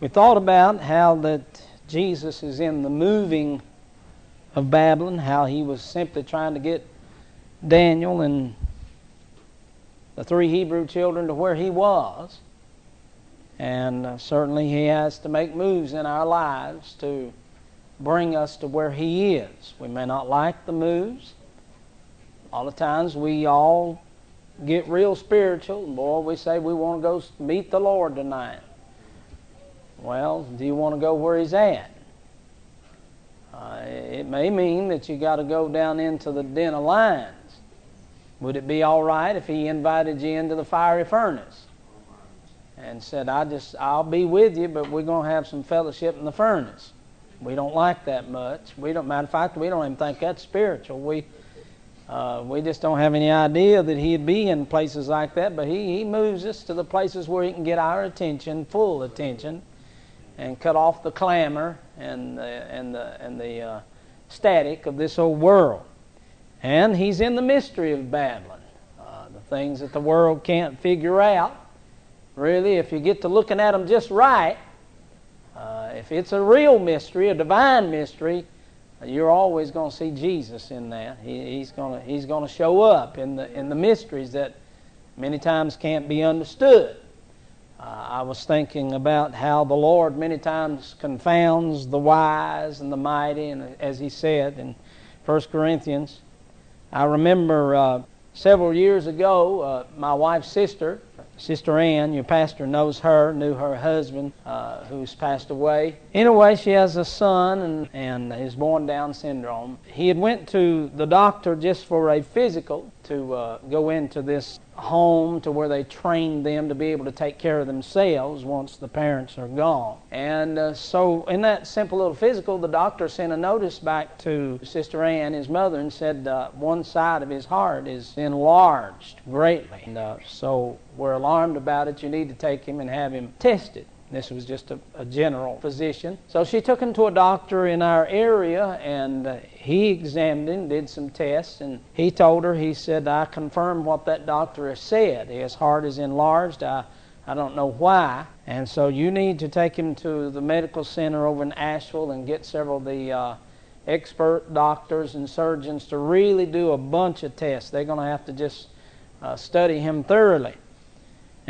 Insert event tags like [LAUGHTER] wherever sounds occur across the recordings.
We thought about how that Jesus is in the moving of Babylon, how he was simply trying to get Daniel and the three Hebrew children to where he was. And uh, certainly he has to make moves in our lives to bring us to where he is. We may not like the moves. All the times we all get real spiritual. Boy, we say we want to go meet the Lord tonight. Well, do you want to go where He's at? Uh, it may mean that you got to go down into the den of lions. Would it be all right if He invited you into the fiery furnace and said, "I just I'll be with you, but we're to have some fellowship in the furnace." We don't like that much. We don't. Matter of fact, we don't even think that's spiritual. We uh, we just don't have any idea that he'd be in places like that, but he, he moves us to the places where he can get our attention, full attention, and cut off the clamor and the, and the, and the uh, static of this old world. And he's in the mystery of Babylon, uh, the things that the world can't figure out. Really, if you get to looking at them just right, uh, if it's a real mystery, a divine mystery, you're always going to see Jesus in that. He, he's going to he's to show up in the in the mysteries that many times can't be understood. Uh, I was thinking about how the Lord many times confounds the wise and the mighty, and as He said in 1 Corinthians, I remember uh, several years ago, uh, my wife's sister Sister Ann, your pastor knows her, knew her husband uh, who's passed away. Anyway, she has a son and, and is born Down syndrome. He had went to the doctor just for a physical to uh, go into this home to where they train them to be able to take care of themselves once the parents are gone. And uh, so, in that simple little physical, the doctor sent a notice back to Sister Ann, his mother, and said uh, one side of his heart is enlarged greatly. And, uh, so, we're alarmed about it. You need to take him and have him tested. This was just a, a, general physician. So she took him to a doctor in our area, and uh, he examined him, did some tests, and he told her, he said, I confirm what that doctor has said. His heart is enlarged. I, I don't know why. And so you need to take him to the medical center over in Asheville and get several of the uh, expert doctors and surgeons to really do a bunch of tests. They're going to have to just uh, study him thoroughly.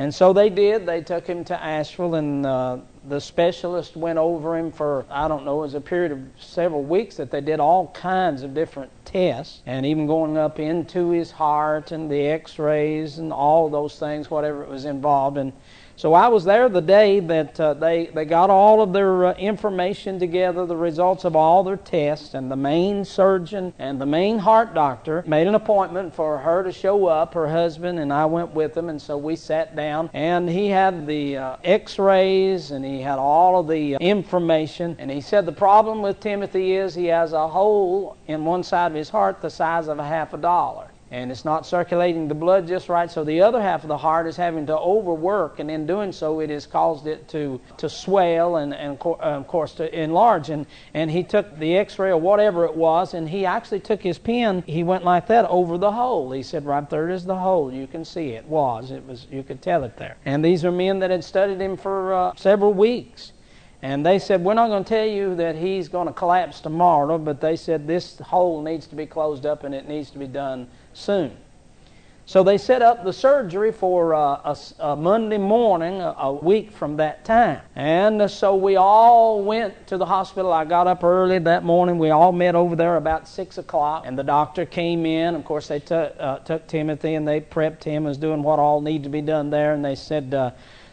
And so they did. They took him to Asheville, and uh, the specialist went over him for, I don't know, it was a period of several weeks that they did all kinds of different tests, and even going up into his heart and the x rays and all those things, whatever it was involved. And so I was there the day that uh, they, they got all of their uh, information together, the results of all their tests, and the main surgeon and the main heart doctor made an appointment for her to show up, her husband, and I went with them. And so we sat down, and he had the uh, x rays and he had all of the uh, information. And he said the problem with Timothy is he has a hole in one side of his heart the size of a half a dollar and it's not circulating the blood just right. So the other half of the heart is having to overwork, and in doing so, it has caused it to, to swell and, and uh, of course to enlarge. And, and he took the X-ray or whatever it was, and he actually took his pen. He went like that over the hole. He said, "Right there is the hole. You can see it was. It was. You could tell it there." And these are men that had studied him for uh, several weeks. And they said, We're not going to tell you that he's going to collapse tomorrow, but they said this hole needs to be closed up and it needs to be done soon. So they set up the surgery for uh, a, a, Monday morning, a, a, week from that time. And uh, so we all went to the hospital. I got up early that morning. We all met over there about 6 o'clock. And the doctor came in. Of course, they t- uh, took Timothy and they prepped him, was doing what all needed to be done there. And they said, uh,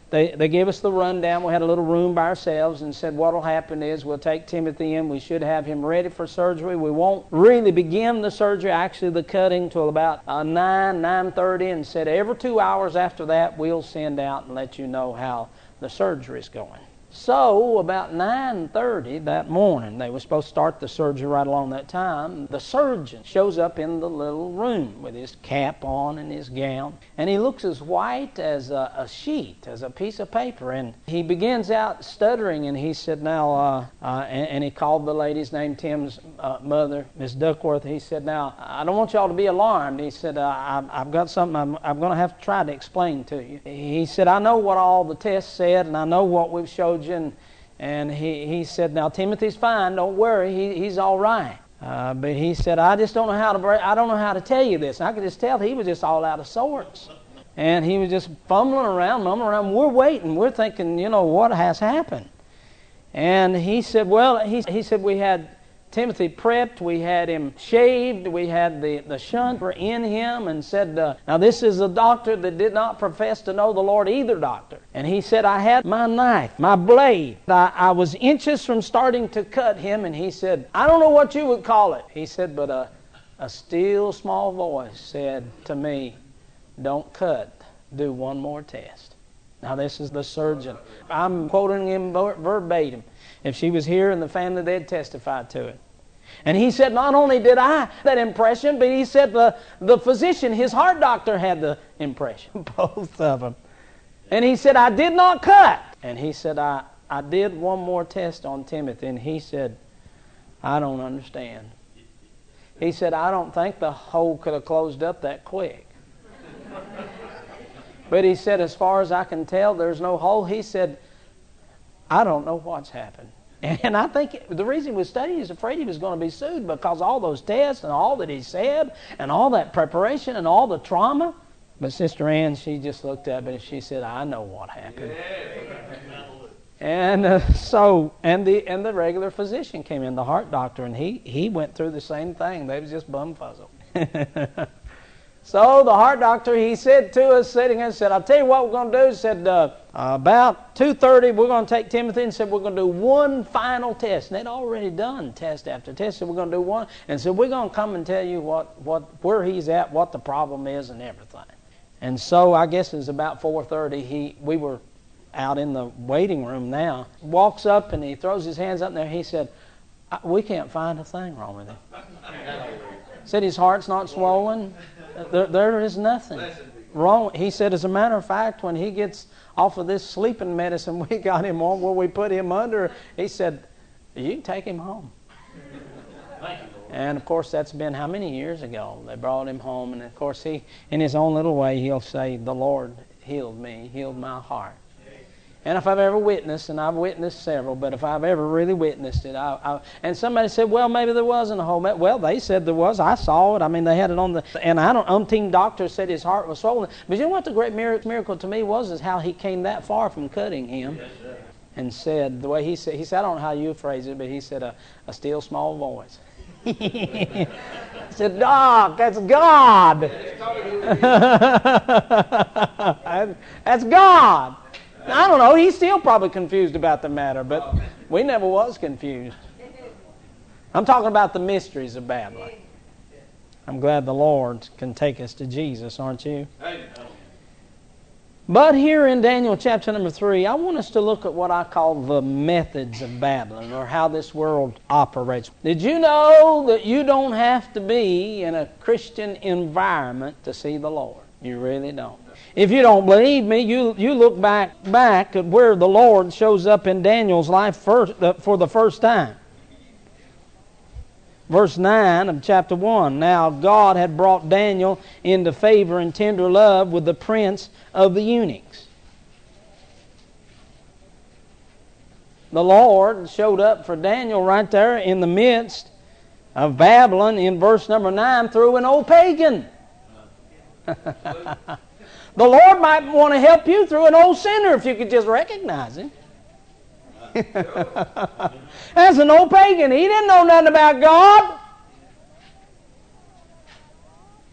they, they gave us the rundown. We had a little room by ourselves and said what will happen is we'll take Timothy in. We should have him ready for surgery. We won't really begin the surgery, actually the cutting, till about uh, 9, 9.30 and said every two hours after that we'll send out and let you know how the surgery is going. So about 9:30 that morning, they were supposed to start the surgery right along that time. The surgeon shows up in the little room with his cap on and his gown, and he looks as white as a, a sheet, as a piece of paper. And he begins out stuttering, and he said, "Now," uh, uh, and, and, he called the lady's name, Tim's uh, mother, Miss Duckworth. He said, "Now, I don't want y'all to be alarmed." He said, I, "I've got something I'm, I'm going to have to try to explain to you." He said, "I know what all the tests said, and I know what we've showed you." You. And, and he, he said, Now, Timothy's fine. Don't worry. He, he's all right. Uh, but he said, I just don't know how to I don't know how to tell you this. And I could just tell he was just all out of sorts. And he was just fumbling around, mumbling around. We're waiting. We're thinking, you know, what has happened? And he said, Well, he, he said, we had Timothy prepped, we had him shaved, we had the, the shunt in him, and said, uh, Now, this is a doctor that did not profess to know the Lord either, doctor. And he said, I had my knife, my blade. I, I was inches from starting to cut him, and he said, I don't know what you would call it. He said, But a, a still small voice said to me, Don't cut, do one more test. Now, this is the surgeon. I'm quoting him verbatim. If she was here in the family, they'd testify to it. And he said, Not only did I that impression, but he said the, the physician, his heart doctor, had the impression. [LAUGHS] Both of them. And he said, I did not cut. And he said, I, I did one more test on Timothy. And he said, I don't understand. He said, I don't think the hole could have closed up that quick. [LAUGHS] but he said, as far as I can tell, there's no hole. He said, I don't know what's happened. [LAUGHS] And I think the reason he was studying, he's afraid he was going to be sued because all those tests and all that he said and all that preparation and all the trauma. But Sister Ann, she just looked up and she said, I know what happened. And uh, so, and the and the regular physician came in, the heart doctor, and he he went through the same thing. They was just bumfuzzled. [LAUGHS] So the heart doctor, he said to us, sitting and said, I'll tell you what we're going to do. He said, uh, about 2.30, we're going to take Timothy and said, we're going to do one final test. And they'd already done test after test. So we're going to do one. And so we're going to come and tell you what, what, where he's at, what the problem is, and everything. And so I guess it was about 4.30. He, we were out in the waiting room now. Walks up and he throws his hands up there. He said, we can't find a thing wrong with him. said his heart's not swollen. There, there is nothing wrong. He said, as a matter of fact, when he gets off of this sleeping medicine [LAUGHS] we got him on, where we put him under, he said, you can take him home. And of course, that's been how many years ago? They brought him home, and of course, he, in his own little way, he'll say, "The Lord healed me, healed my heart." And if I've ever witnessed, and I've witnessed several, but if I've ever really witnessed it, I, I, and somebody said, well, maybe there wasn't a whole hole. Well, they said there was. I saw it. I mean, they had it on the, and I don't, umpteen doctors said his heart was swollen. But you know what the great miracle to me was, is how he came that far from cutting him. and said, the way he said, he said, I don't know how you phrase it, but he said, a, a still small voice. he [LAUGHS] said, Doc, that's God. that's [LAUGHS] God. I don't know. He's still probably confused about the matter, but we never was confused. I'm talking about the mysteries of Babylon. I'm glad the Lord can take us to Jesus, aren't you? But here in Daniel chapter number 3, I want us to look at what I call the methods of Babylon, or how this world operates. Did you know that you don't have to be in a Christian environment to see the Lord? You really don't. If you don't believe me, you, you look back, back at where the Lord shows up in Daniel's life first, uh, for the first time. Verse 9 of chapter 1 Now God had brought Daniel into favor and tender love with the prince of the eunuchs. The Lord showed up for Daniel right there in the midst of Babylon in verse number 9 through an old pagan. The Lord might want to help you through an old sinner if you could just recognize him. [LAUGHS] As an old pagan, he didn't know nothing about God.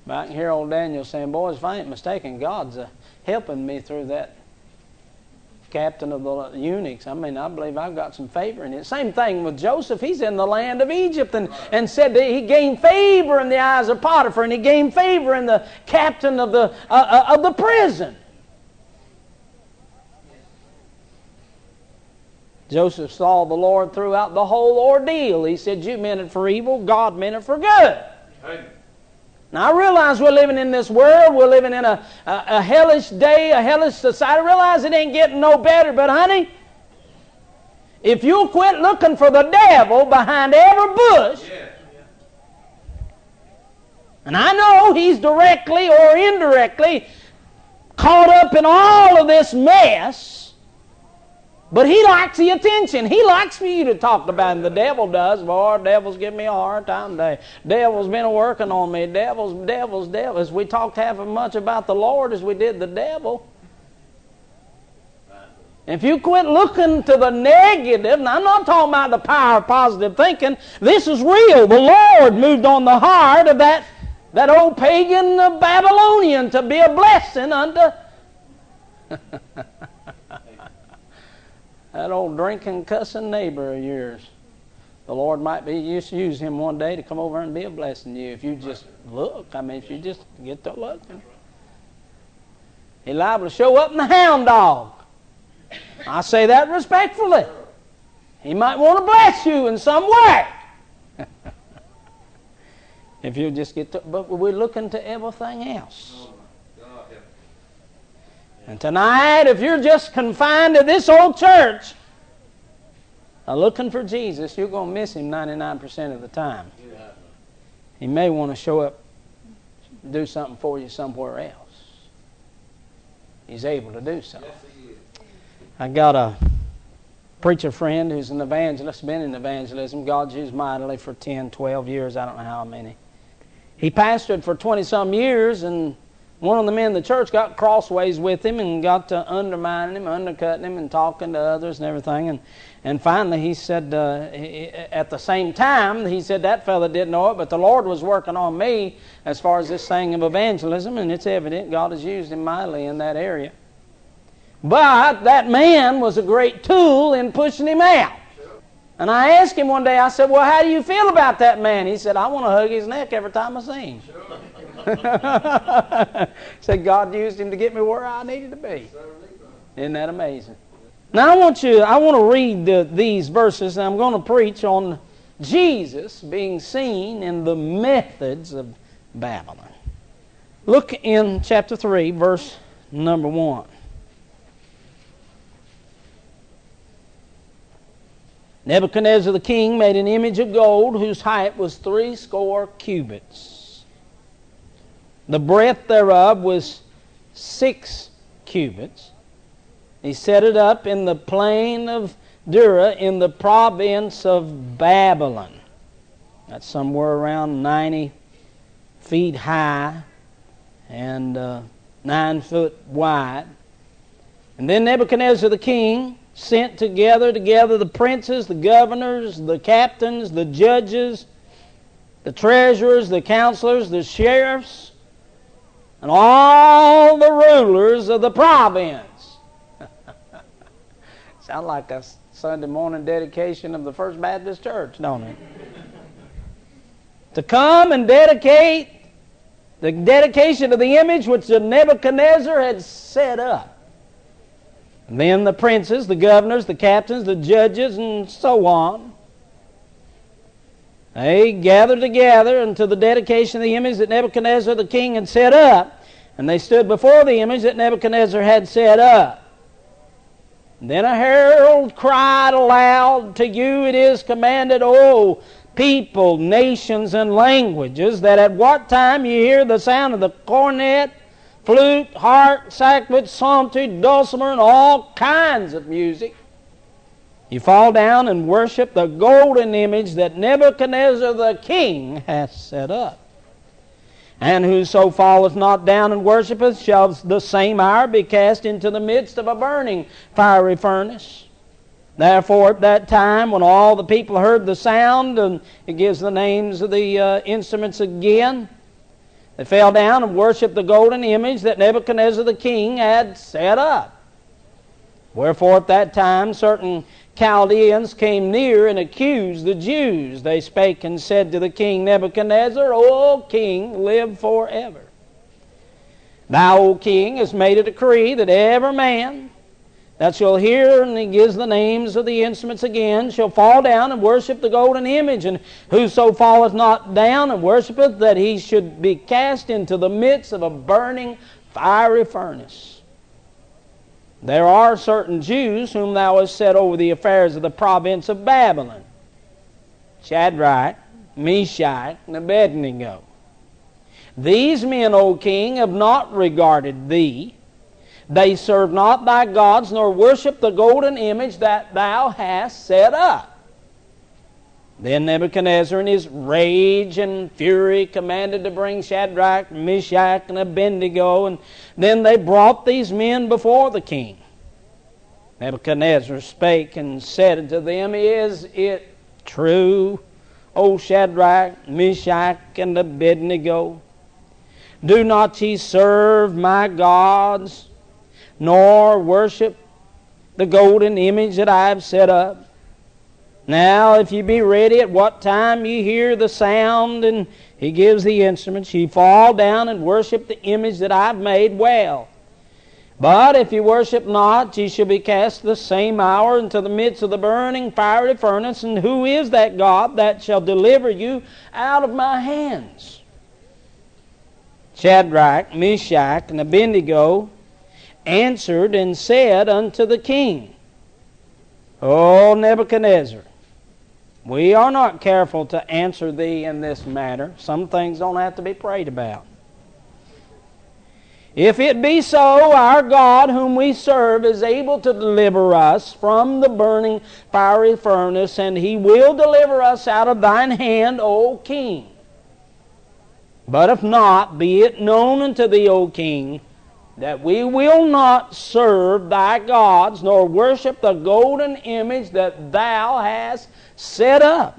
But I can hear old Daniel saying, Boys, if I ain't mistaken, God's uh, helping me through that captain of the eunuchs. I mean, I believe I've got some favor in it. Same thing with Joseph. He's in the land of Egypt and, and said that he gained favor in the eyes of Potiphar and he gained favor in the captain of the, uh, uh, of the prison. Joseph saw the Lord throughout the whole ordeal. He said, You meant it for evil, God meant it for good. Amen. Now, I realize we're living in this world. We're living in a, a, a hellish day, a hellish society. I realize it ain't getting no better, but honey, if you'll quit looking for the devil behind every bush, and I know he's directly or indirectly caught up in all of this mess, But he likes the attention. He likes for you to talk about him. The devil does. Boy, devil's giving me a hard time today. Devil's been working on me. Devil's, devil's, devil's. We talked half as much about the Lord as we did the devil. If you quit looking to the negative, and I'm not talking about the power of positive thinking, this is real. The Lord moved on the heart of that, that old pagan Babylonian to be a blessing unto [LAUGHS] that old drinking, cussing neighbor of yours. The Lord might be use use him one day to come over and be a blessing to you if you just look. I mean, if you just get to looking. He's liable to show up in the hound dog. I say that respectfully. He might want to bless you in some way. [LAUGHS] if you just get to, but we're looking to everything else. And tonight, if you're just confined to this old church, uh, looking for Jesus, you're going to miss him 99% of the time. He may want to show up, do something for you somewhere else. He's able to do so. I got a preacher friend who's an evangelist, been in evangelism. God's used mightily for 10, 12 years, I don't know how many. He pastored for 20 some years, and one of the men in the church got crossways with him and got to undermining him, undercutting him, and talking to others and everything. And, and finally, he said, uh, he, at the same time, he said, that fellow didn't know it, but the Lord was working on me as far as this thing of evangelism, and it's evident God has used him mightily in that area. But that man was a great tool in pushing him out. And I asked him one day, I said, Well, how do you feel about that man? He said, I want to hug his neck every time I see him. [LAUGHS] said God used him to get me where I needed to be. Isn't that amazing? Now I want you, I want to read the, these verses, and I'm going to preach on Jesus being seen in the methods of Babylon. Look in chapter 3, verse number 1. Nebuchadnezzar the king made an image of gold whose height was threescore cubits. The breadth thereof was six cubits. He set it up in the plain of Dura in the province of Babylon. That's somewhere around 90 feet high and uh, nine foot wide. And then Nebuchadnezzar the king sent together together the princes, the governors, the captains, the judges, the treasurers, the counselors, the sheriffs, and all the rulers of the province. [LAUGHS] Sound like a Sunday morning dedication of the First Baptist Church, don't it? to come and dedicate the dedication of the image which Nebuchadnezzar had set up. And then the princes, the governors, the captains, the judges, and so on. They gathered together unto the dedication of the image that Nebuchadnezzar the king had set up. And they stood before the image that Nebuchadnezzar had set up. Then a herald cried aloud, To you it is commanded, O people, nations, and languages, that at what time you hear the sound of the cornet, flute, harp, sackbut, psaltery, dulcimer, and all kinds of music. You fall down and worship the golden image that Nebuchadnezzar the king hath set up. And whoso falleth not down and worshipeth shall the same hour be cast into the midst of a burning fiery furnace. Therefore, at that time, when all the people heard the sound, and it gives the names of the uh, instruments again, they fell down and worshiped the golden image that Nebuchadnezzar the king had set up. Wherefore, at that time, certain Chaldeans came near and accused the Jews. They spake and said to the king Nebuchadnezzar, O king, live forever. Thou, O king, hast made a decree that every man that shall hear, and he gives the names of the instruments again, shall fall down and worship the golden image. And whoso falleth not down and worshipeth, that he should be cast into the midst of a burning fiery furnace. There are certain Jews whom thou hast set over the affairs of the province of Babylon Shadrach, Meshach, and Abednego. These men, O king, have not regarded thee They serve not thy gods, nor worship the golden image that thou hast set up. Then Nebuchadnezzar, in his rage and fury, commanded to bring Shadrach, Meshach, and Abednego, and then they brought these men before the king. Nebuchadnezzar spake and said unto them, Is it true, O Shadrach, Meshach, and Abednego? Do not ye serve my gods, nor worship the golden image that I have set up? Now, if ye be ready at what time ye hear the sound, and he gives the instruments, ye fall down and worship the image that I've made well. But if ye worship not, ye shall be cast the same hour into the midst of the burning fiery furnace. And who is that God that shall deliver you out of my hands? Shadrach, Meshach, and Abednego answered and said unto the king, O Nebuchadnezzar, we are not careful to answer thee in this matter. Some things don't have to be prayed about. If it be so, our God, whom we serve, is able to deliver us from the burning fiery furnace, and he will deliver us out of thine hand, O king. But if not, be it known unto thee, O king, that we will not serve thy gods, nor worship the golden image that thou hast set up.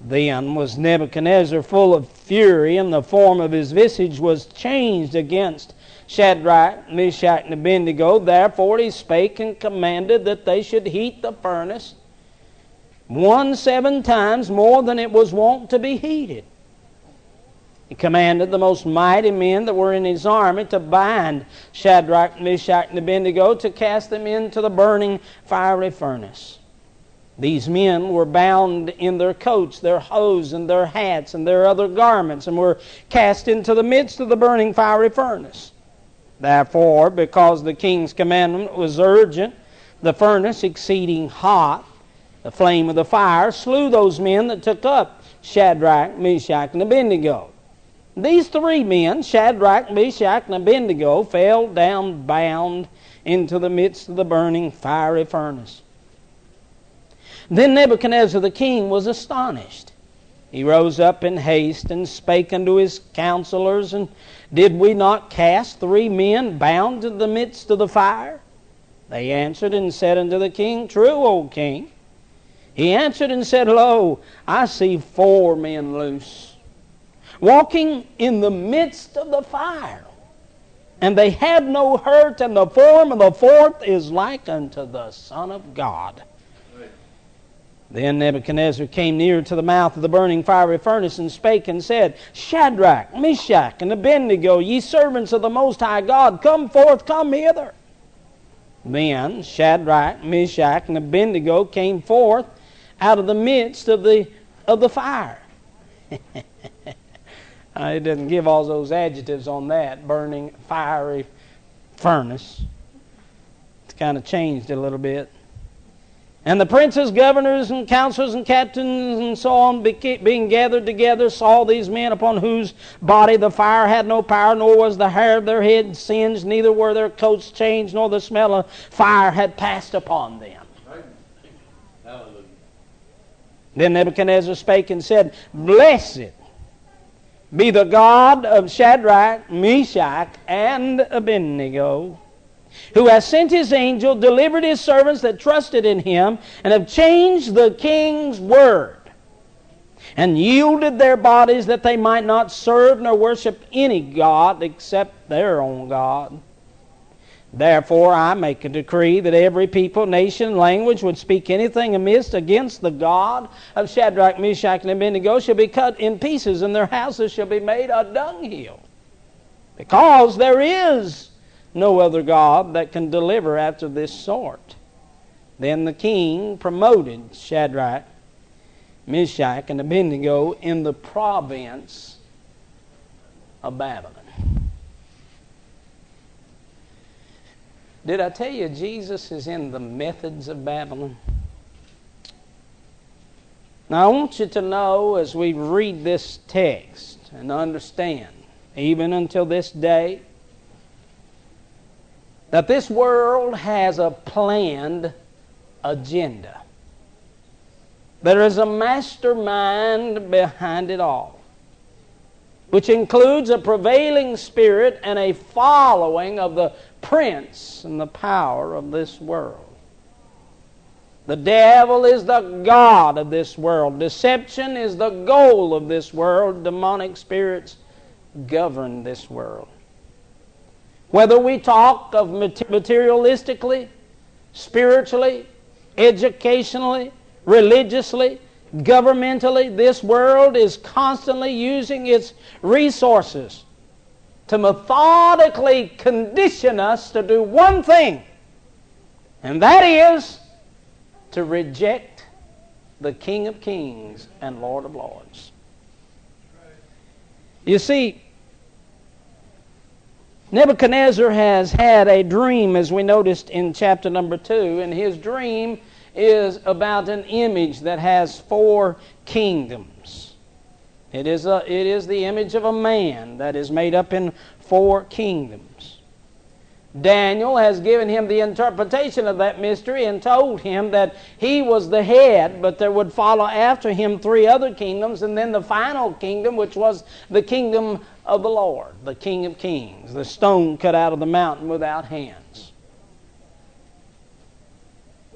Then was Nebuchadnezzar full of fury, and the form of his visage was changed against Shadrach, Meshach, and Abednego. Therefore he spake and commanded that they should heat the furnace one seven times more than it was wont to be heated. He commanded the most mighty men that were in his army to bind Shadrach, Meshach, and Abednego to cast them into the burning fiery furnace. These men were bound in their coats, their hose, and their hats, and their other garments, and were cast into the midst of the burning fiery furnace. Therefore, because the king's commandment was urgent, the furnace exceeding hot, the flame of the fire slew those men that took up Shadrach, Meshach, and Abednego. These three men, Shadrach, Meshach, and Abednego, fell down bound into the midst of the burning fiery furnace. Then Nebuchadnezzar the king was astonished. He rose up in haste and spake unto his counselors, and did we not cast three men bound into the midst of the fire? They answered and said unto the king, True, O king. He answered and said, Lo, I see four men loose walking in the midst of the fire. And they had no hurt, and the form of the fourth is like unto the Son of God. Then Nebuchadnezzar came near to the mouth of the burning fiery furnace and spake and said, Shadrach, Meshach, and Abednego, ye servants of the Most High God, come forth, come hither. Then Shadrach, Meshach, and Abednego came forth out of the midst of the, of the fire. [LAUGHS] It doesn't give all those adjectives on that burning, fiery furnace. It's kind of changed a little bit. And the princes, governors, and counselors, and captains, and so on, being gathered together, saw these men upon whose body the fire had no power, nor was the hair of their head singed, neither were their coats changed, nor the smell of fire had passed upon them. Then Nebuchadnezzar spake and said, Blessed be the God of Shadrach, Meshach, and Abednego, who has sent his angel, delivered his servants that trusted in him, and have changed the king's word, and yielded their bodies that they might not serve nor worship any God except their own God. Therefore, I make a decree that every people, nation, language would speak anything amiss against the God of Shadrach, Meshach, and Abednego shall be cut in pieces, and their houses shall be made a dunghill. Because there is no other God that can deliver after this sort. Then the king promoted Shadrach, Meshach, and Abednego in the province of Babylon. Did I tell you Jesus is in the methods of Babylon? Now, I want you to know as we read this text and understand, even until this day, that this world has a planned agenda. There is a mastermind behind it all, which includes a prevailing spirit and a following of the prince and the power of this world. The devil is the God of this world. Deception is the goal of this world. Demonic spirits govern this world. Whether we talk of materialistically, spiritually, educationally, religiously, governmentally, this world is constantly using its resources to methodically condition us to do one thing, and that is to reject the King of Kings and Lord of Lords. You see, Nebuchadnezzar has had a dream, as we noticed in chapter number two, and his dream is about an image that has four kingdoms. It is, a, it is the image of a man that is made up in four kingdoms. Daniel has given him the interpretation of that mystery and told him that he was the head, but there would follow after him three other kingdoms, and then the final kingdom, which was the kingdom of the Lord, the King of Kings, the stone cut out of the mountain without hands.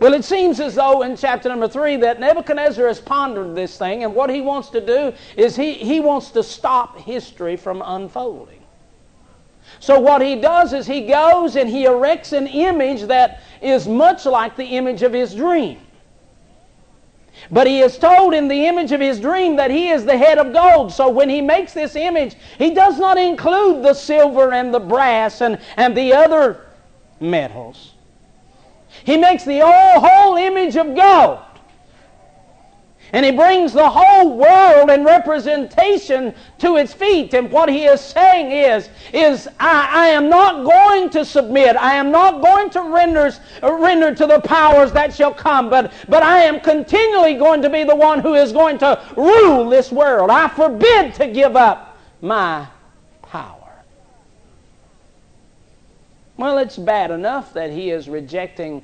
Well, it seems as though in chapter number three that Nebuchadnezzar has pondered this thing, and what he wants to do is he, he wants to stop history from unfolding. So, what he does is he goes and he erects an image that is much like the image of his dream. But he is told in the image of his dream that he is the head of gold. So when he makes this image, he does not include the silver and the brass and, and the other metals. He makes the whole, whole image of gold. And he brings the whole world in representation to its feet. And what he is saying is, is I, I am not going to submit. I am not going to render, uh, render to the powers that shall come. But, but I am continually going to be the one who is going to rule this world. I forbid to give up my power. Well, it's bad enough that he is rejecting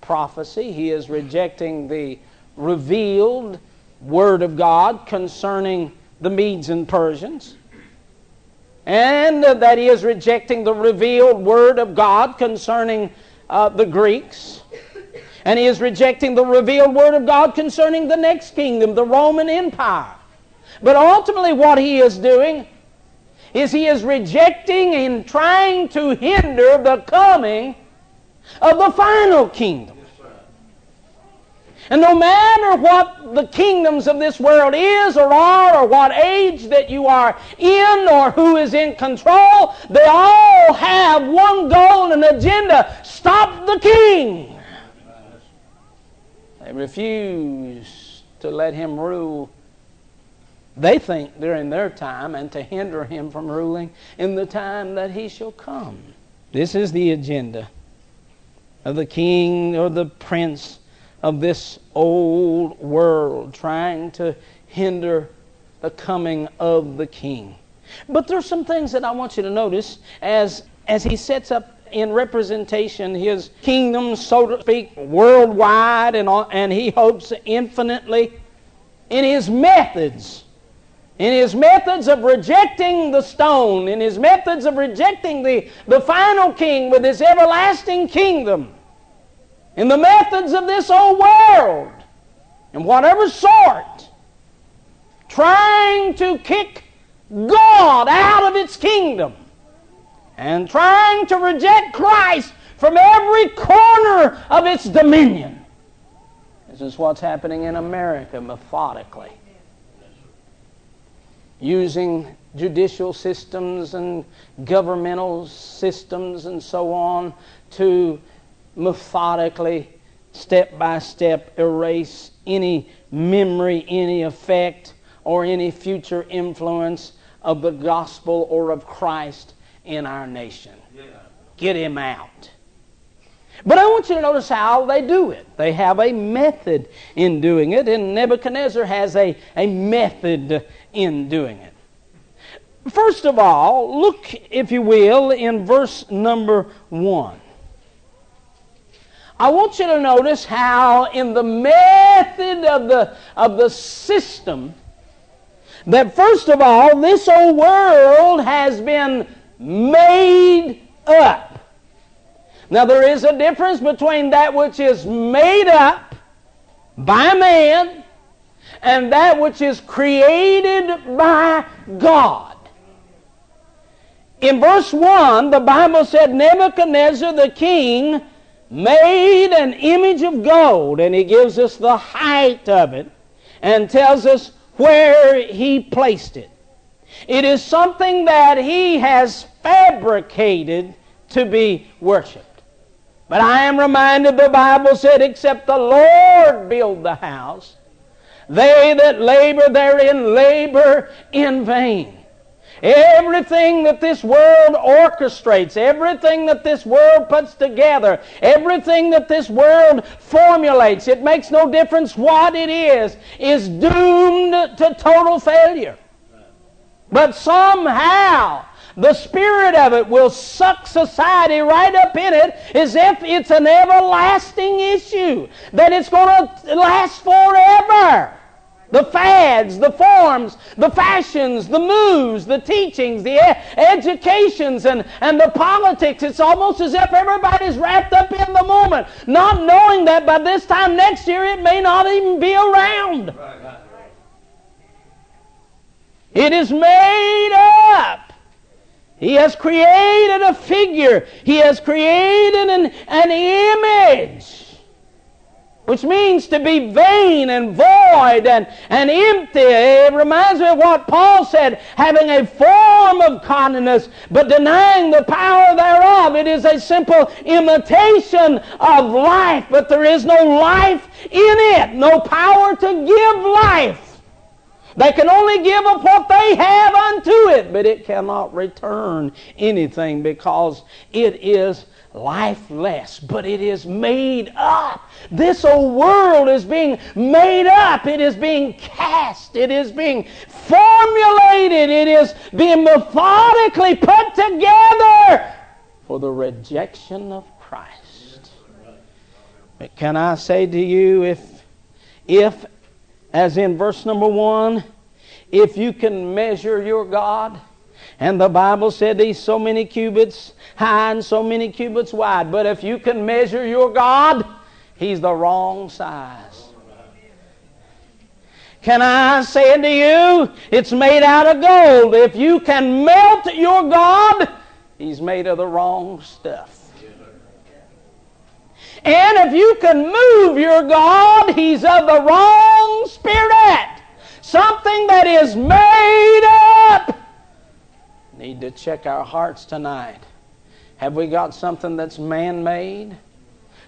prophecy. He is rejecting the revealed Word of God concerning the Medes and Persians, and that he is rejecting the revealed Word of God concerning uh, the Greeks, and he is rejecting the revealed Word of God concerning the next kingdom, the Roman Empire. But ultimately, what he is doing is he is rejecting and trying to hinder the coming of the final kingdom. And no matter what the kingdoms of this world is or are, or what age that you are in, or who is in control, they all have one goal and agenda stop the king. They refuse to let him rule, they think, during their time, and to hinder him from ruling in the time that he shall come. This is the agenda of the king or the prince of this old world, trying to hinder the coming of the king. But there's some things that I want you to notice as, as he sets up in representation his kingdom, so to speak, worldwide, and, and he hopes infinitely in his methods. In his methods of rejecting the stone, in his methods of rejecting the, the final king with his everlasting kingdom in the methods of this old world, in whatever sort, trying to kick God out of its kingdom and trying to reject Christ from every corner of its dominion. This is what's happening in America methodically. Using judicial systems and governmental systems and so on to methodically, step by step, erase any memory, any effect, or any future influence of the gospel or of Christ in our nation. Yeah. Get him out. But I want you to notice how they do it. They have a method in doing it, and Nebuchadnezzar has a, a method in doing it. First of all, look, if you will, in verse number 1. I want you to notice how, in the method of the, of the system, that first of all, this old world has been made up. Now, there is a difference between that which is made up by man and that which is created by God. In verse 1, the Bible said Nebuchadnezzar the king made an image of gold, and he gives us the height of it and tells us where he placed it. It is something that he has fabricated to be worshiped. But I am reminded the Bible said, except the Lord build the house, they that labor therein labor in vain. Everything that this world orchestrates, everything that this world puts together, everything that this world formulates, it makes no difference what it is, is doomed to total failure. But somehow, the spirit of it will suck society right up in it as if it's an everlasting issue, that it's going to last forever the fads, the forms, the fashions, the moves, the teachings, the educations, and, and the politics. It's almost as if everybody's wrapped up in the moment, not knowing that by this time next year it may not even be around. It is made up. He has created a figure. He has created an, an image which means to be vain and void and, and empty. It reminds me of what Paul said having a form of godliness, but denying the power thereof. It is a simple imitation of life, but there is no life in it, no power to give life. They can only give of what they have unto it, but it cannot return anything because it is lifeless, but it is made up. This old world is being made up. It is being cast. It is being formulated. It is being methodically put together for the rejection of Christ. But can I say to you, if, if, as in verse number one, if you can measure your God, and the Bible said he's so many cubits high and so many cubits wide. But if you can measure your God, he's the wrong size. Can I say to you, it's made out of gold. If you can melt your God, he's made of the wrong stuff. And if you can move your God, he's of the wrong spirit. Something that is made up. Need to check our hearts tonight. Have we got something that's man made?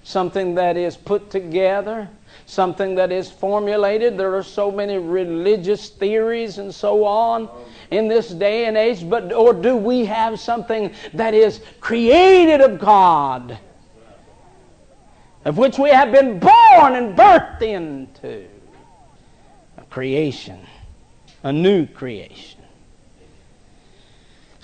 Something that is put together? Something that is formulated? There are so many religious theories and so on in this day and age, but or do we have something that is created of God? Of which we have been born and birthed into a creation, a new creation.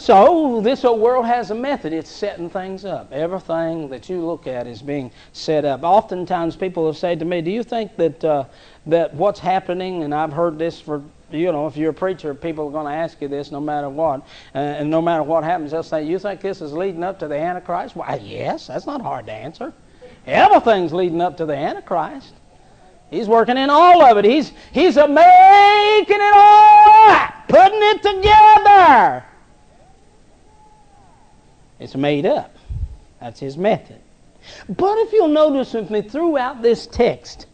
So, this old world has a method. It's setting things up. Everything that you look at is being set up. Oftentimes, people have said to me, Do you think that, uh, that what's happening, and I've heard this for, you know, if you're a preacher, people are going to ask you this no matter what. Uh, and no matter what happens, they'll say, You think this is leading up to the Antichrist? Why, yes, that's not hard to answer. Everything's leading up to the Antichrist. He's working in all of it. He's, he's making it all up, putting it together. It's made up. That's his method. But if you'll notice with me throughout this text,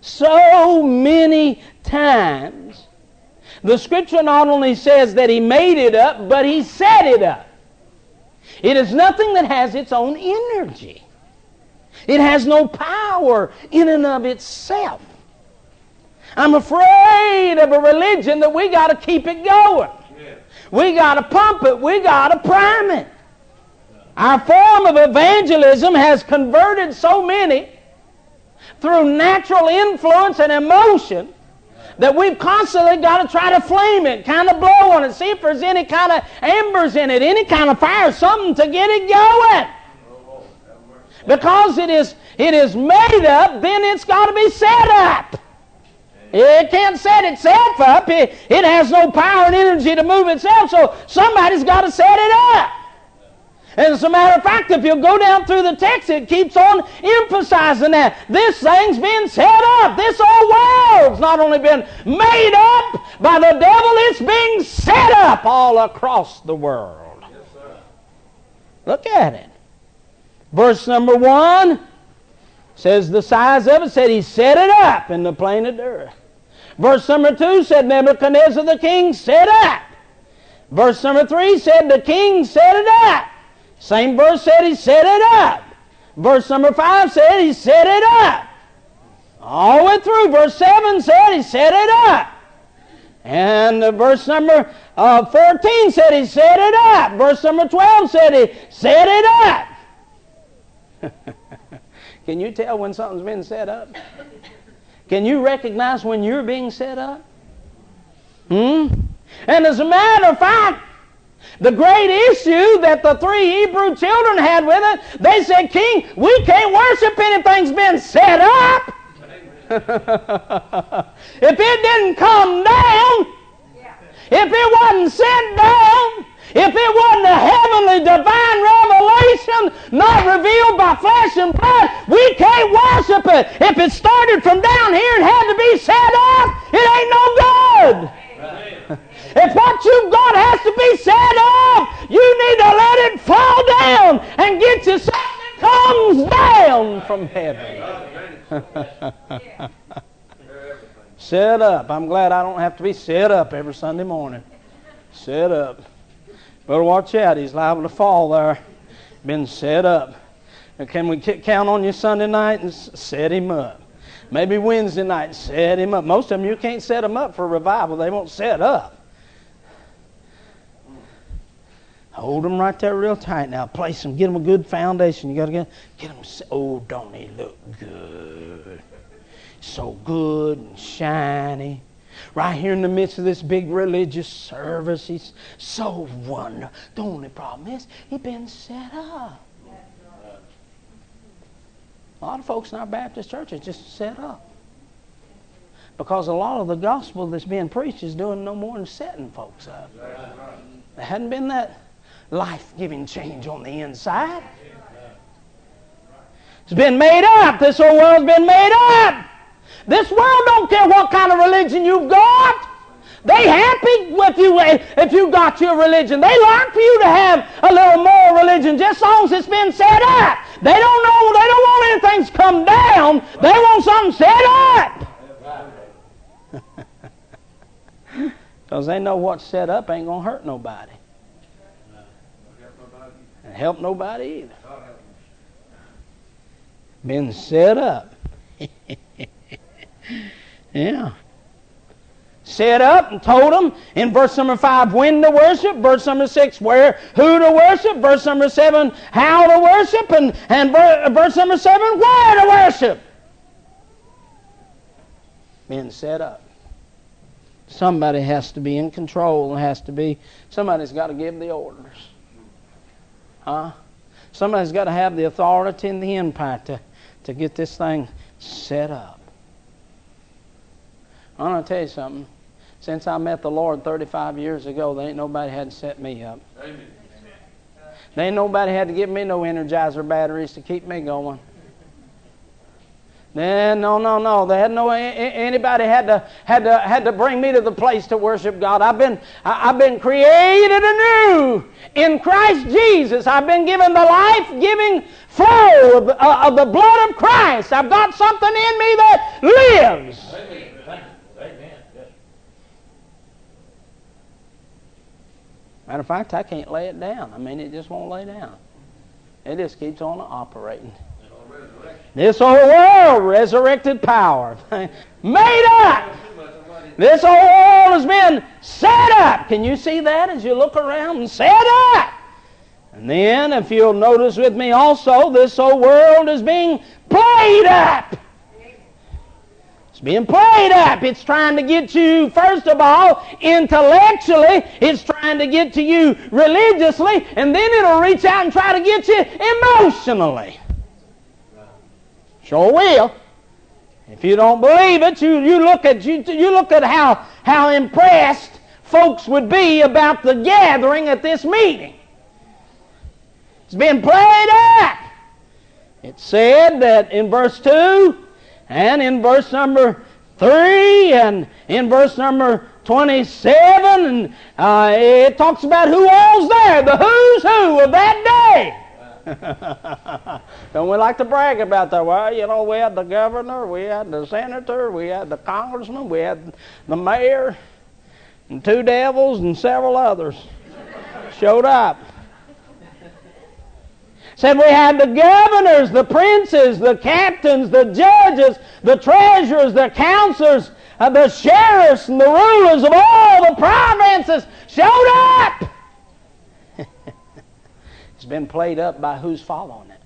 so many times, the scripture not only says that he made it up, but he set it up. It is nothing that has its own energy. It has no power in and of itself. I'm afraid of a religion that we got to keep it going. We got to pump it. We got to prime it. Our form of evangelism has converted so many through natural influence and emotion that we've constantly got to try to flame it, kind of blow on it, see if there's any kind of embers in it, any kind of fire, something to get it going. Because it is, it is made up, then it's got to be set up. It can't set itself up. It, it has no power and energy to move itself, so somebody's got to set it up. And as a matter of fact, if you go down through the text, it keeps on emphasizing that. This thing's been set up. This whole world's not only been made up by the devil, it's being set up all across the world. Yes, Look at it. Verse number one says the size of it said he set it up in the plain of earth. Verse number two said Nebuchadnezzar the king set up. Verse number three said the king set it up. Same verse said he set it up. Verse number 5 said he set it up. All the way through. Verse 7 said he set it up. And verse number uh, 14 said he set it up. Verse number 12 said he set it up. [LAUGHS] Can you tell when something's been set up? Can you recognize when you're being set up? Hmm? And as a matter of fact, the great issue that the three Hebrew children had with it, they said, King, we can't worship anything's been set up. [LAUGHS] if it didn't come down, if it wasn't sent down, if it wasn't a heavenly divine revelation not revealed by flesh and blood, we can't worship it. If it started from down here and had to be set up, it ain't no good. If what you've got has to be set up, you need to let it fall down and get you something that comes down from heaven. [LAUGHS] set up. I'm glad I don't have to be set up every Sunday morning. Set up. Better watch out. He's liable to fall there. Been set up. Can we count on you Sunday night and set him up? Maybe Wednesday night, set him up. Most of them, you can't set them up for revival. They won't set up. Hold them right there real tight now. Place them. Get them a good foundation. You got to get, get them. Oh, don't they look good? So good and shiny. Right here in the midst of this big religious service, he's so wonderful. The only problem is he's been set up. A lot of folks in our Baptist church is just set up. Because a lot of the gospel that's being preached is doing no more than setting folks up. There hadn't been that life giving change on the inside. It's been made up. This whole world's been made up. This world don't care what kind of religion you've got. They happy if you if you got your religion. They like for you to have a little more religion, just as long as it's been set up. They don't know. They don't want anything to come down. They want something set up. [LAUGHS] Because they know what's set up ain't gonna hurt nobody help nobody either. Been set up. [LAUGHS] yeah. Set up and told them in verse number 5 when to worship, verse number 6 where, who to worship, verse number 7 how to worship, and, and verse number 7 where to worship. Been set up. Somebody has to be in control, has to be, somebody's got to give the orders. Huh? Somebody's got to have the authority and the empire to, to get this thing set up. I'm going to tell you something. Since I met the Lord 35 years ago, there ain't nobody had to set me up. Amen. There ain't nobody had to give me no energizer batteries to keep me going. No, no, no. They had no anybody had to had to had to bring me to the place to worship God. I've been I've been created anew in Christ Jesus. I've been given the life-giving flow of, uh, of the blood of Christ. I've got something in me that lives. Matter of fact, I can't lay it down. I mean, it just won't lay down. It just keeps on operating. This whole world, resurrected power. [LAUGHS] Made up. This whole world has been set up. Can you see that as you look around and set up? And then, if you'll notice with me also, this whole world is being played up. It's being played up. It's trying to get you, first of all, intellectually. It's trying to get to you religiously. And then it'll reach out and try to get you emotionally. Sure will. If you don't believe it, you, you look at you, you look at how how impressed folks would be about the gathering at this meeting. It's been played up. It said that in verse 2 and in verse number 3 and in verse number 27, and uh, it talks about who all's there, the who's who of that day. [LAUGHS] Don't we like to brag about that? Well, you know, we had the governor, we had the senator, we had the congressman, we had the mayor, and two devils and several others showed up. Said we had the governors, the princes, the captains, the judges, the treasurers, the counselors, uh, the sheriffs, and the rulers of all the provinces showed up. It's been played up by who's following it.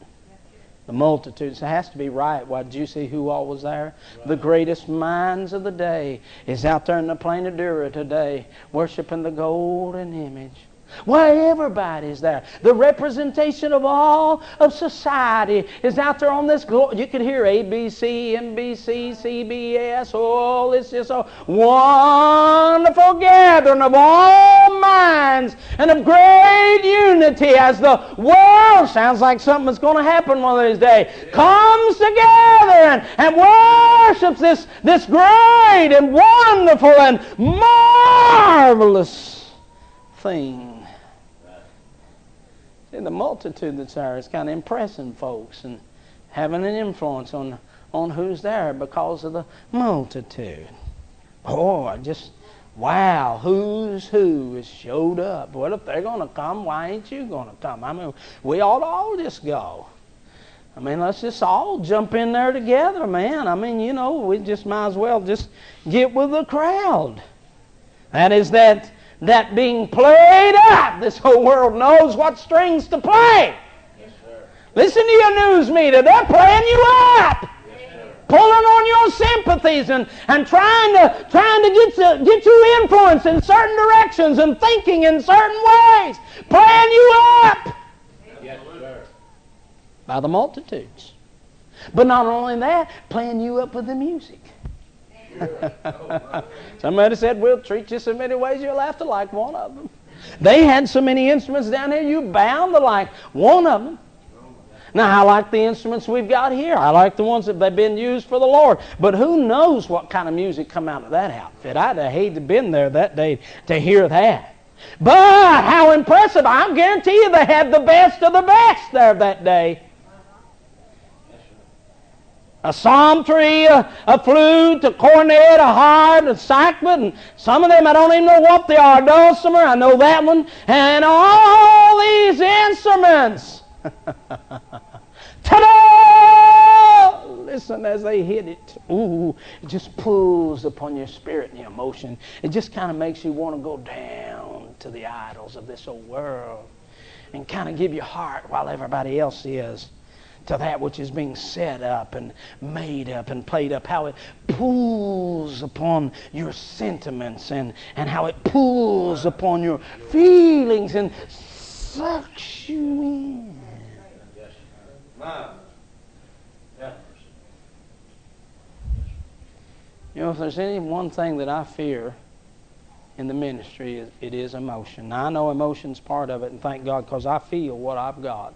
The multitudes. It has to be right. Why did you see who all was there? The greatest minds of the day is out there in the plain of Dura today, worshiping the golden image. Why, everybody's there. The representation of all of society is out there on this. Glo- you can hear ABC, NBC, CBS. Oh, it's just a wonderful gathering of all minds and of great unity as the world sounds like something that's going to happen one of these days. Comes together and, and worships this, this great and wonderful and marvelous thing. See, the multitude that's there is kind of impressing folks and having an influence on, on who's there because of the multitude. Oh, just, wow, who's who has showed up. Well, if they're going to come, why ain't you going to come? I mean, we ought to all just go. I mean, let's just all jump in there together, man. I mean, you know, we just might as well just get with the crowd. That is that that being played up. This whole world knows what strings to play. Yes, Listen to your news media. They're playing you up. pulling on your sympathies and, and trying to trying to get you, get you influenced in certain directions and thinking in certain ways. Playing you up. Yes, By the multitudes. But not only that, playing you up with the music. [LAUGHS] Somebody said, We'll treat you so many ways you'll have to like one of them. They had so many instruments down here, you bound to like one of them. Now, I like the instruments we've got here. I like the ones that they've been used for the Lord. But who knows what kind of music come out of that outfit? I'd have hated to been there that day to hear that. But how impressive. I guarantee you they had the best of the best there that day a psaltery, a, a flute, a cornet, a harp, a sackbut, and some of them I don't even know what they are. Dulcimer, I know that one, and all these instruments. [LAUGHS] Ta-da! Listen as they hit it. Ooh, it just pulls upon your spirit and your emotion. It just kind of makes you want to go down to the idols of this old world and kind of give your heart while everybody else is to that which is being set up and made up and played up, how it pulls upon your sentiments and, and how it pulls upon your feelings and sucks you in. You know, if there's any one thing that I fear in the ministry, it is emotion. Now, I know emotion's part of it, and thank God because I feel what I've got.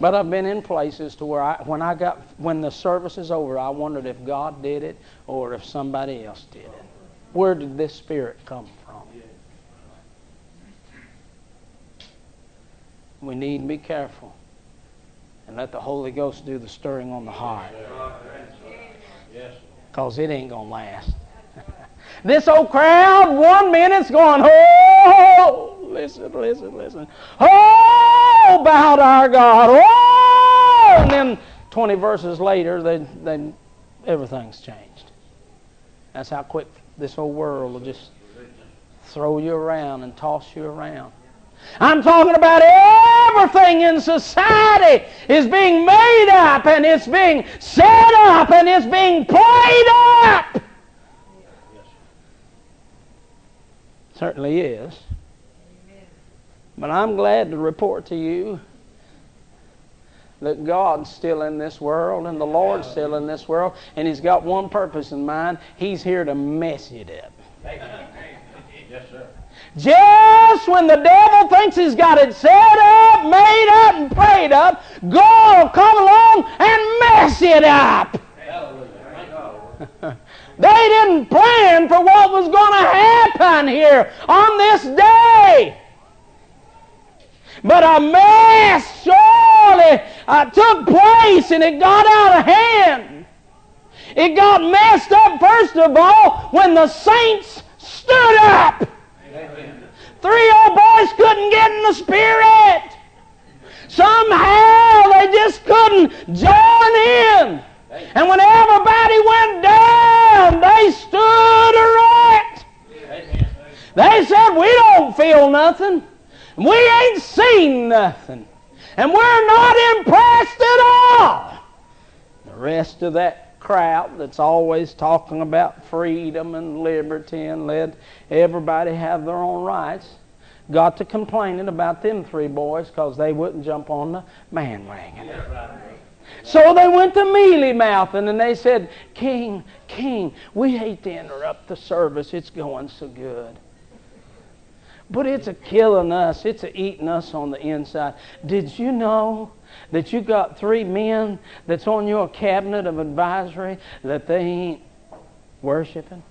But I've been in places to where I, when I got when the service is over, I wondered if God did it or if somebody else did it. Where did this spirit come from? We need to be careful and let the Holy Ghost do the stirring on the heart. Because it ain't going to last. [LAUGHS] this old crowd, one minute's going, oh, listen, listen, listen. Oh, about our God. Oh! And then 20 verses later, they, they, everything's changed. That's how quick this whole world will just throw you around and toss you around. I'm talking about everything in society is being made up and it's being set up and it's being played up. Certainly is. But I'm glad to report to you that God's still in this world and the Lord's still in this world, and He's got one purpose in mind. He's here to mess it up. Yes, sir. Just when the devil thinks he's got it set up, made up, and prayed up, God will come along and mess it up. [LAUGHS] they didn't plan for what was going to happen here on this day. But a mess surely uh, took place and it got out of hand. It got messed up, first of all, when the saints stood up. Three old boys couldn't get in the spirit. Somehow they just couldn't join in. And when everybody went down, they stood erect. They said, We don't feel nothing. We ain't seen nothing. And we're not impressed at all. The rest of that crowd that's always talking about freedom and liberty and let everybody have their own rights got to complaining about them three boys because they wouldn't jump on the bandwagon. So they went to Mealy Mouthing and they said, King, King, we hate to interrupt the service. It's going so good. But it's a killing us. It's a eating us on the inside. Did you know that you got three men that's on your cabinet of advisory that they ain't worshiping?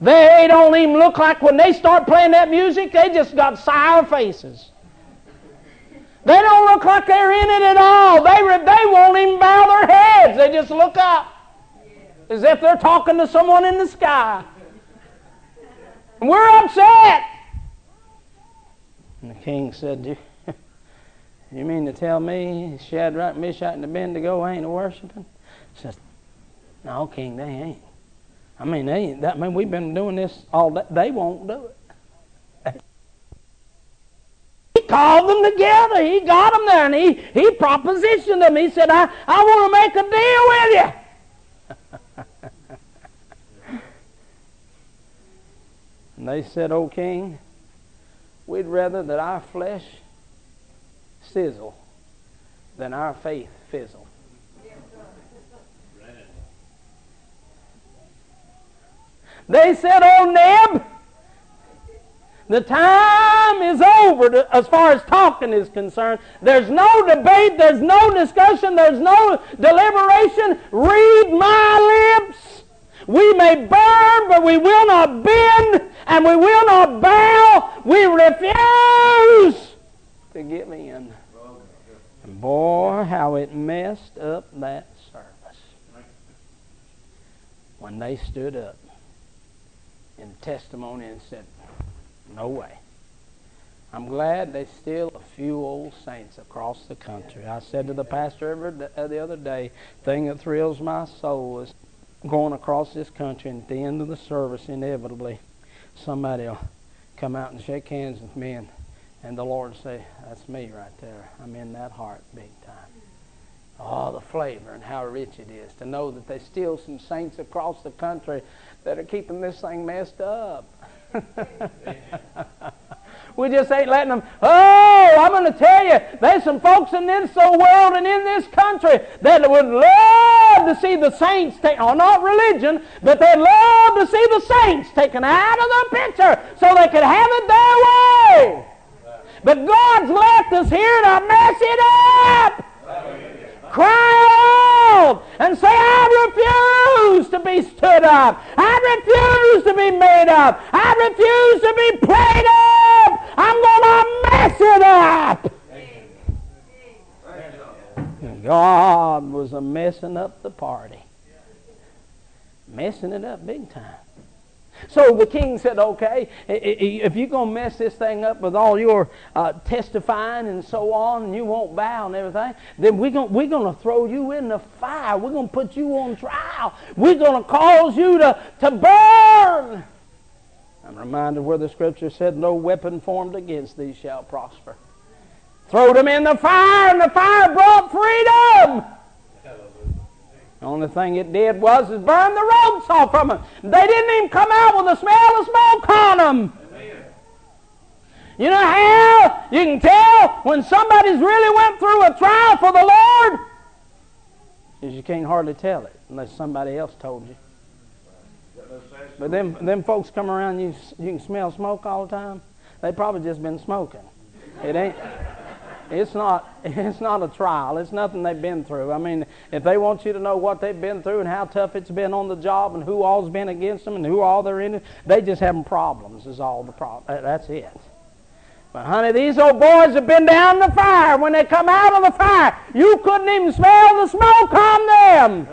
They don't even look like when they start playing that music, they just got sour faces. They don't look like they're in it at all. They, they won't even bow their heads. They just look up as if they're talking to someone in the sky. And we're upset. And the king said, [LAUGHS] You, mean to tell me Shadrach, Meshach, and Abednego ain't worshiping? He says, No, king, they ain't. I mean, they ain't. that I mean we've been doing this all day. They won't do it. He called them together. He got them there, and he he propositioned them. He said, "I I want to make a deal with you." And they said, O king, we'd rather that our flesh sizzle than our faith fizzle. They said, Oh, Neb, the time is over to, as far as talking is concerned. There's no debate, there's no discussion, there's no deliberation. Read my lips. We may burn, but we will not bend, and we will not bow. We refuse to give in. And boy, how it messed up that service when they stood up in testimony and said, No way. I'm glad there's still a few old saints across the country. I said to the pastor every, uh, the other day, thing that thrills my soul is going across this country, and at the end of the service, inevitably, somebody will come out and shake hands with me, and, and the Lord say, That's me right there. I'm in that heart big time. Oh, the flavor and how rich it is to know that there's still some saints across the country that are keeping this thing messed up. [LAUGHS] we just ain't letting them. Oh, I'm going to tell you, there's some folks in this world and in this country that would love to see the saints take, oh, not religion, but they'd love to see the saints taken out of the picture so they could have it their way. But God's left us here to mess it up. Cry out and say, I refuse to be stood up. I refuse to be made up. I refuse to be played up. I'm going to mess it up. God was a messing up the party. Messing it up big time. So the king said, okay, if you're going to mess this thing up with all your uh, testifying and so on, and you won't bow and everything, then we're going we're to throw you in the fire. We're going to put you on trial. We're going to cause you to, to burn. I'm reminded where the scripture said, no weapon formed against thee shall prosper. Throw them in the fire, and the fire brought freedom. The only thing it did was is burn the ropes off from them. They didn't even come out with a smell of smoke on them. You know how you can tell when somebody's really went through a trial for the Lord? Is you can't hardly tell it unless somebody else told you. But them them folks come around you you can smell smoke all the time. They probably just been smoking. It ain't it's not [LAUGHS] it's not a trial. It's nothing they've been through. I mean, if they want you to know what they've been through and how tough it's been on the job and who all's been against them and who all they're in, they just having problems is all the problem. That's it. But honey, these old boys have been down the fire. When they come out of the fire, you couldn't even smell the smoke on them.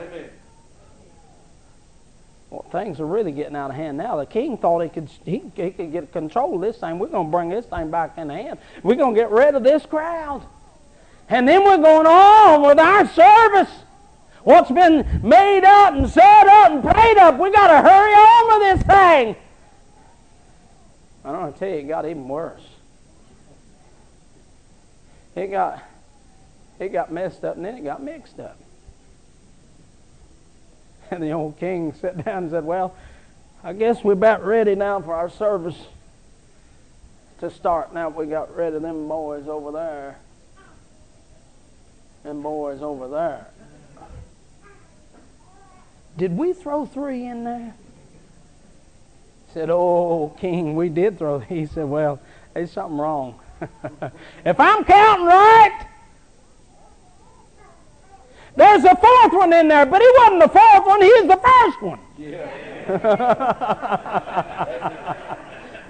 Well, things are really getting out of hand now. The king thought he could he, he could get control of this thing. We're going to bring this thing back in hand. We're going to get rid of this crowd. And then we're going on with our service. What's been made up and set up and prayed up, we got to hurry on with this thing. I don't want to tell you, it got even worse. It got it got messed up and then it got mixed up. And the old king sat down and said, Well, I guess we're about ready now for our service to start. Now we got rid of them boys over there. Them boys over there. Did we throw three in there? said, Oh, King, we did throw. He said, Well, there's something wrong. [LAUGHS] if I'm counting right, there's a fourth one in there, but he wasn't the fourth one, he's the first one. Yeah. [LAUGHS]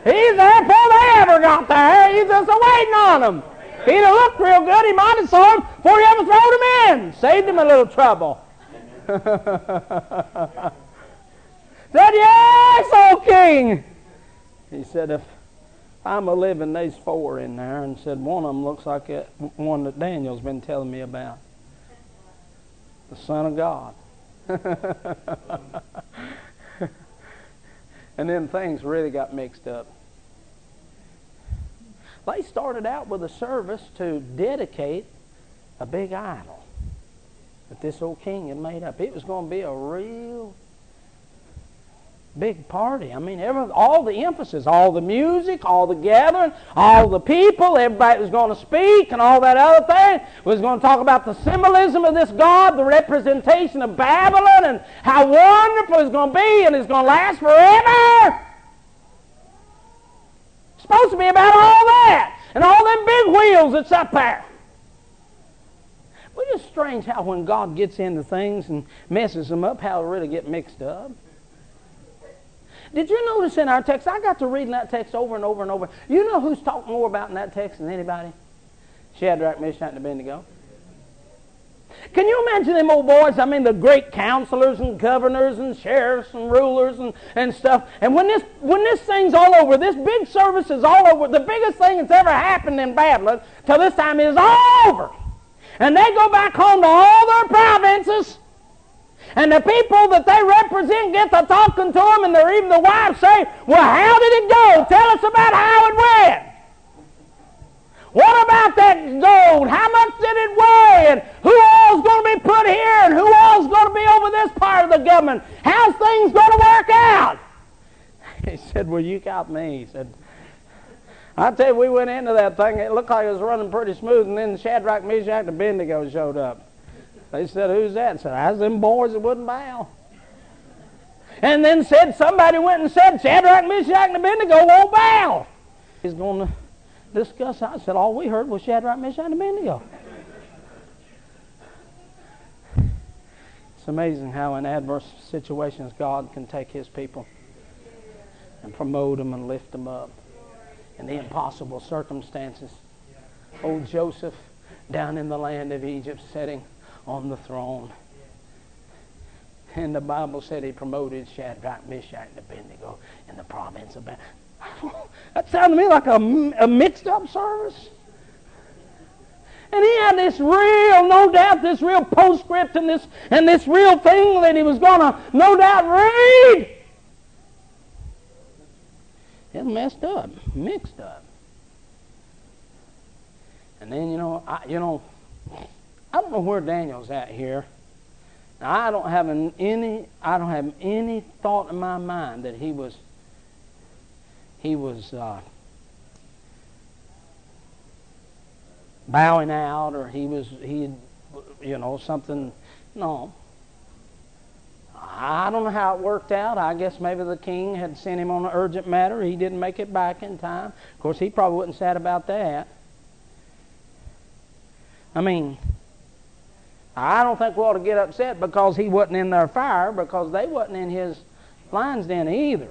He's there before they ever got there. He's just waiting on them. He'd have looked real good, he might have saw him before he ever throwed him in. Saved him a little trouble. [LAUGHS] said, Yes, O king. He said, If I'm a living, there's four in there. And said, One of them looks like that one that Daniel's been telling me about the Son of God. [LAUGHS] and then things really got mixed up. They started out with a service to dedicate a big idol that this old king had made up. It was going to be a real big party. I mean, every, all the emphasis, all the music, all the gathering, all the people, everybody was going to speak, and all that other thing was going to talk about the symbolism of this God, the representation of Babylon, and how wonderful it's going to be, and it's going to last forever. It's supposed to be about all that, and all them big wheels that's up there. But it's strange how when God gets into things and messes them up, how it really get mixed up. Did you notice in our text? I got to reading that text over and over and over. You know who's talked more about in that text than anybody? Shadrach, Meshach, and Abednego. Can you imagine them old boys? I mean, the great counselors and governors and sheriffs and rulers and, and stuff. And when this when this thing's all over, this big service is all over. The biggest thing that's ever happened in Babylon till this time is all over. And they go back home to all their provinces and the people that they represent get to talking to them, and they're even the wives say, Well, how did it go? Tell us about how it went. What about that gold? How much did it weigh? And who all's going to be put here? And who all's going to be over this part of the government? How's things going to work out? [LAUGHS] He said, Well, you got me. He said, I tell you, we went into that thing. It looked like it was running pretty smooth, and then Shadrach, Meshach, and Abednego showed up. They said, Who's that? I said, That's them boys that wouldn't bow. And then said, Somebody went and said, Shadrach, Meshach, and Abednego won't bow. He's going to discuss. I said, All we heard was Shadrach, Meshach, and Abednego. It's amazing how in adverse situations God can take his people and promote them and lift them up in the impossible circumstances. Old Joseph down in the land of Egypt sitting on the throne. And the Bible said he promoted Shadrach, Meshach, and Abednego in the province of Babylon. [LAUGHS] that sounded to me like a, a mixed up service. And he had this real, no doubt, this real postscript and this and this real thing that he was going to, no doubt, read. It messed up, mixed up. And then you know, I, you know, I don't know where Daniel's at here. Now, I don't have an, any I don't have any thought in my mind that he was he was uh, bowing out or he was he you know something no I don't know how it worked out. I guess maybe the king had sent him on an urgent matter. He didn't make it back in time. Of course, he probably wasn't sad about that. I mean, I don't think we ought to get upset because he wasn't in their fire because they wasn't in his lion's den either.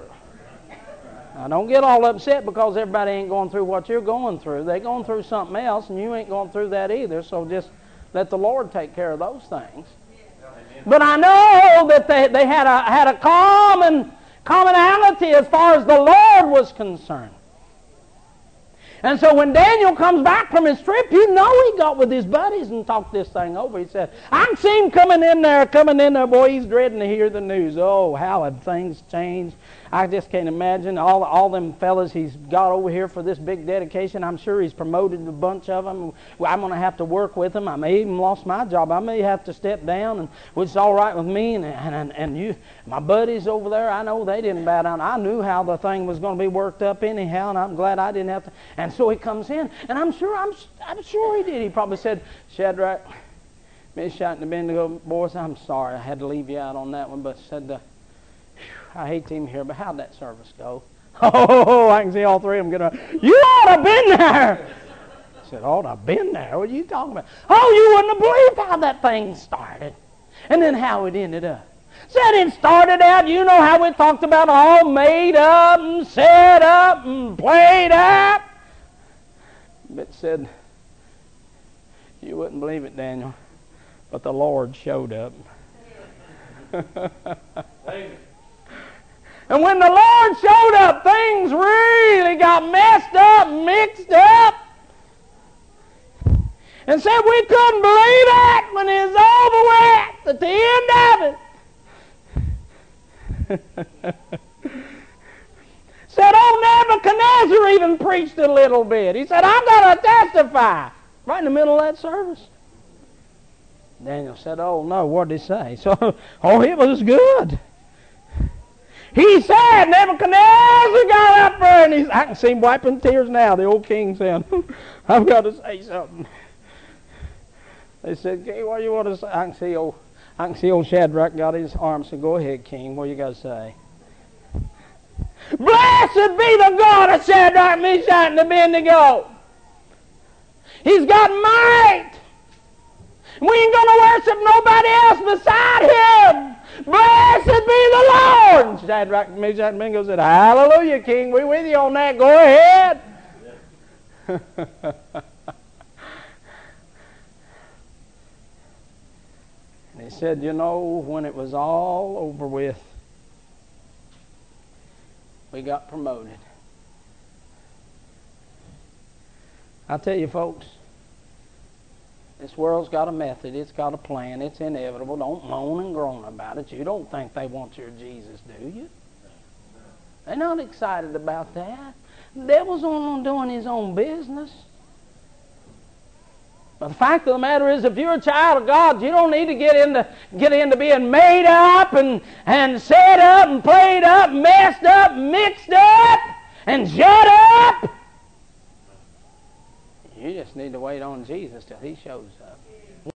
Now, don't get all upset because everybody ain't going through what you're going through. They're going through something else, and you ain't going through that either. So just let the Lord take care of those things. But I know that they, they had a had a common commonality as far as the Lord was concerned. And so when Daniel comes back from his trip, you know he got with his buddies and talked this thing over. He said, I can see him coming in there, coming in there. Boy, he's dreading to hear the news. Oh, how have things changed I just can't imagine all all them fellas he's got over here for this big dedication. I'm sure he's promoted a bunch of them. I'm going to have to work with them. I may even lost my job. I may have to step down, and which is all right with me. And and and you, my buddies over there, I know they didn't bow down. I knew how the thing was going to be worked up anyhow, and I'm glad I didn't have to. And so he comes in, and I'm sure I'm I'm sure he did. He probably said, Shadrach. Meshach and Abednego, boys, I'm sorry I had to leave you out on that one, but said the I hate to even hear, but how'd that service go? [LAUGHS] Oh, I can see all three of them get up. You ought to have been there. I said, ought to have been there. What are you talking about? Oh, you wouldn't have believed how that thing started. And then how it ended up. Said it started out, you know how we talked about all made up and set up and played up. But said, you wouldn't believe it, Daniel, but the Lord showed up. [LAUGHS] And when the Lord showed up, things really got messed up, mixed up. And said we couldn't believe it when it was over with at the end of it. [LAUGHS] said old Nebuchadnezzar even preached a little bit. He said, I'm going to testify. Right in the middle of that service. Daniel said, Oh, no, what did he say? [LAUGHS] So, oh, it was good. He said, Nebuchadnezzar got up there, and he's, I can see him wiping tears now, the old king saying, [LAUGHS] I've got to say something. They said, King, what do you want to say? I can see old, I can see old Shadrach got his arms Said, Go ahead, King. What you got to say? Blessed be the God of Shadrach, Meshach, and Abednego. He's got might. We ain't going to worship nobody else beside him. Blessed be the Lord. Shadrach, Meshach, and Abednego said, Hallelujah, King. We with you on that. Go ahead. [LAUGHS] and he said, You know, when it was all over with, we got promoted. I tell you, folks, this world's got a method. It's got a plan. It's inevitable. Don't moan and groan about it. You don't think they want your Jesus, do you? They're not excited about that. Devil's on doing his own business. But the fact of the matter is, if you're a child of God, you don't need to get into get into being made up and and set up and played up, messed up, mixed up, and shut up. You just need to wait on Jesus till He shows up.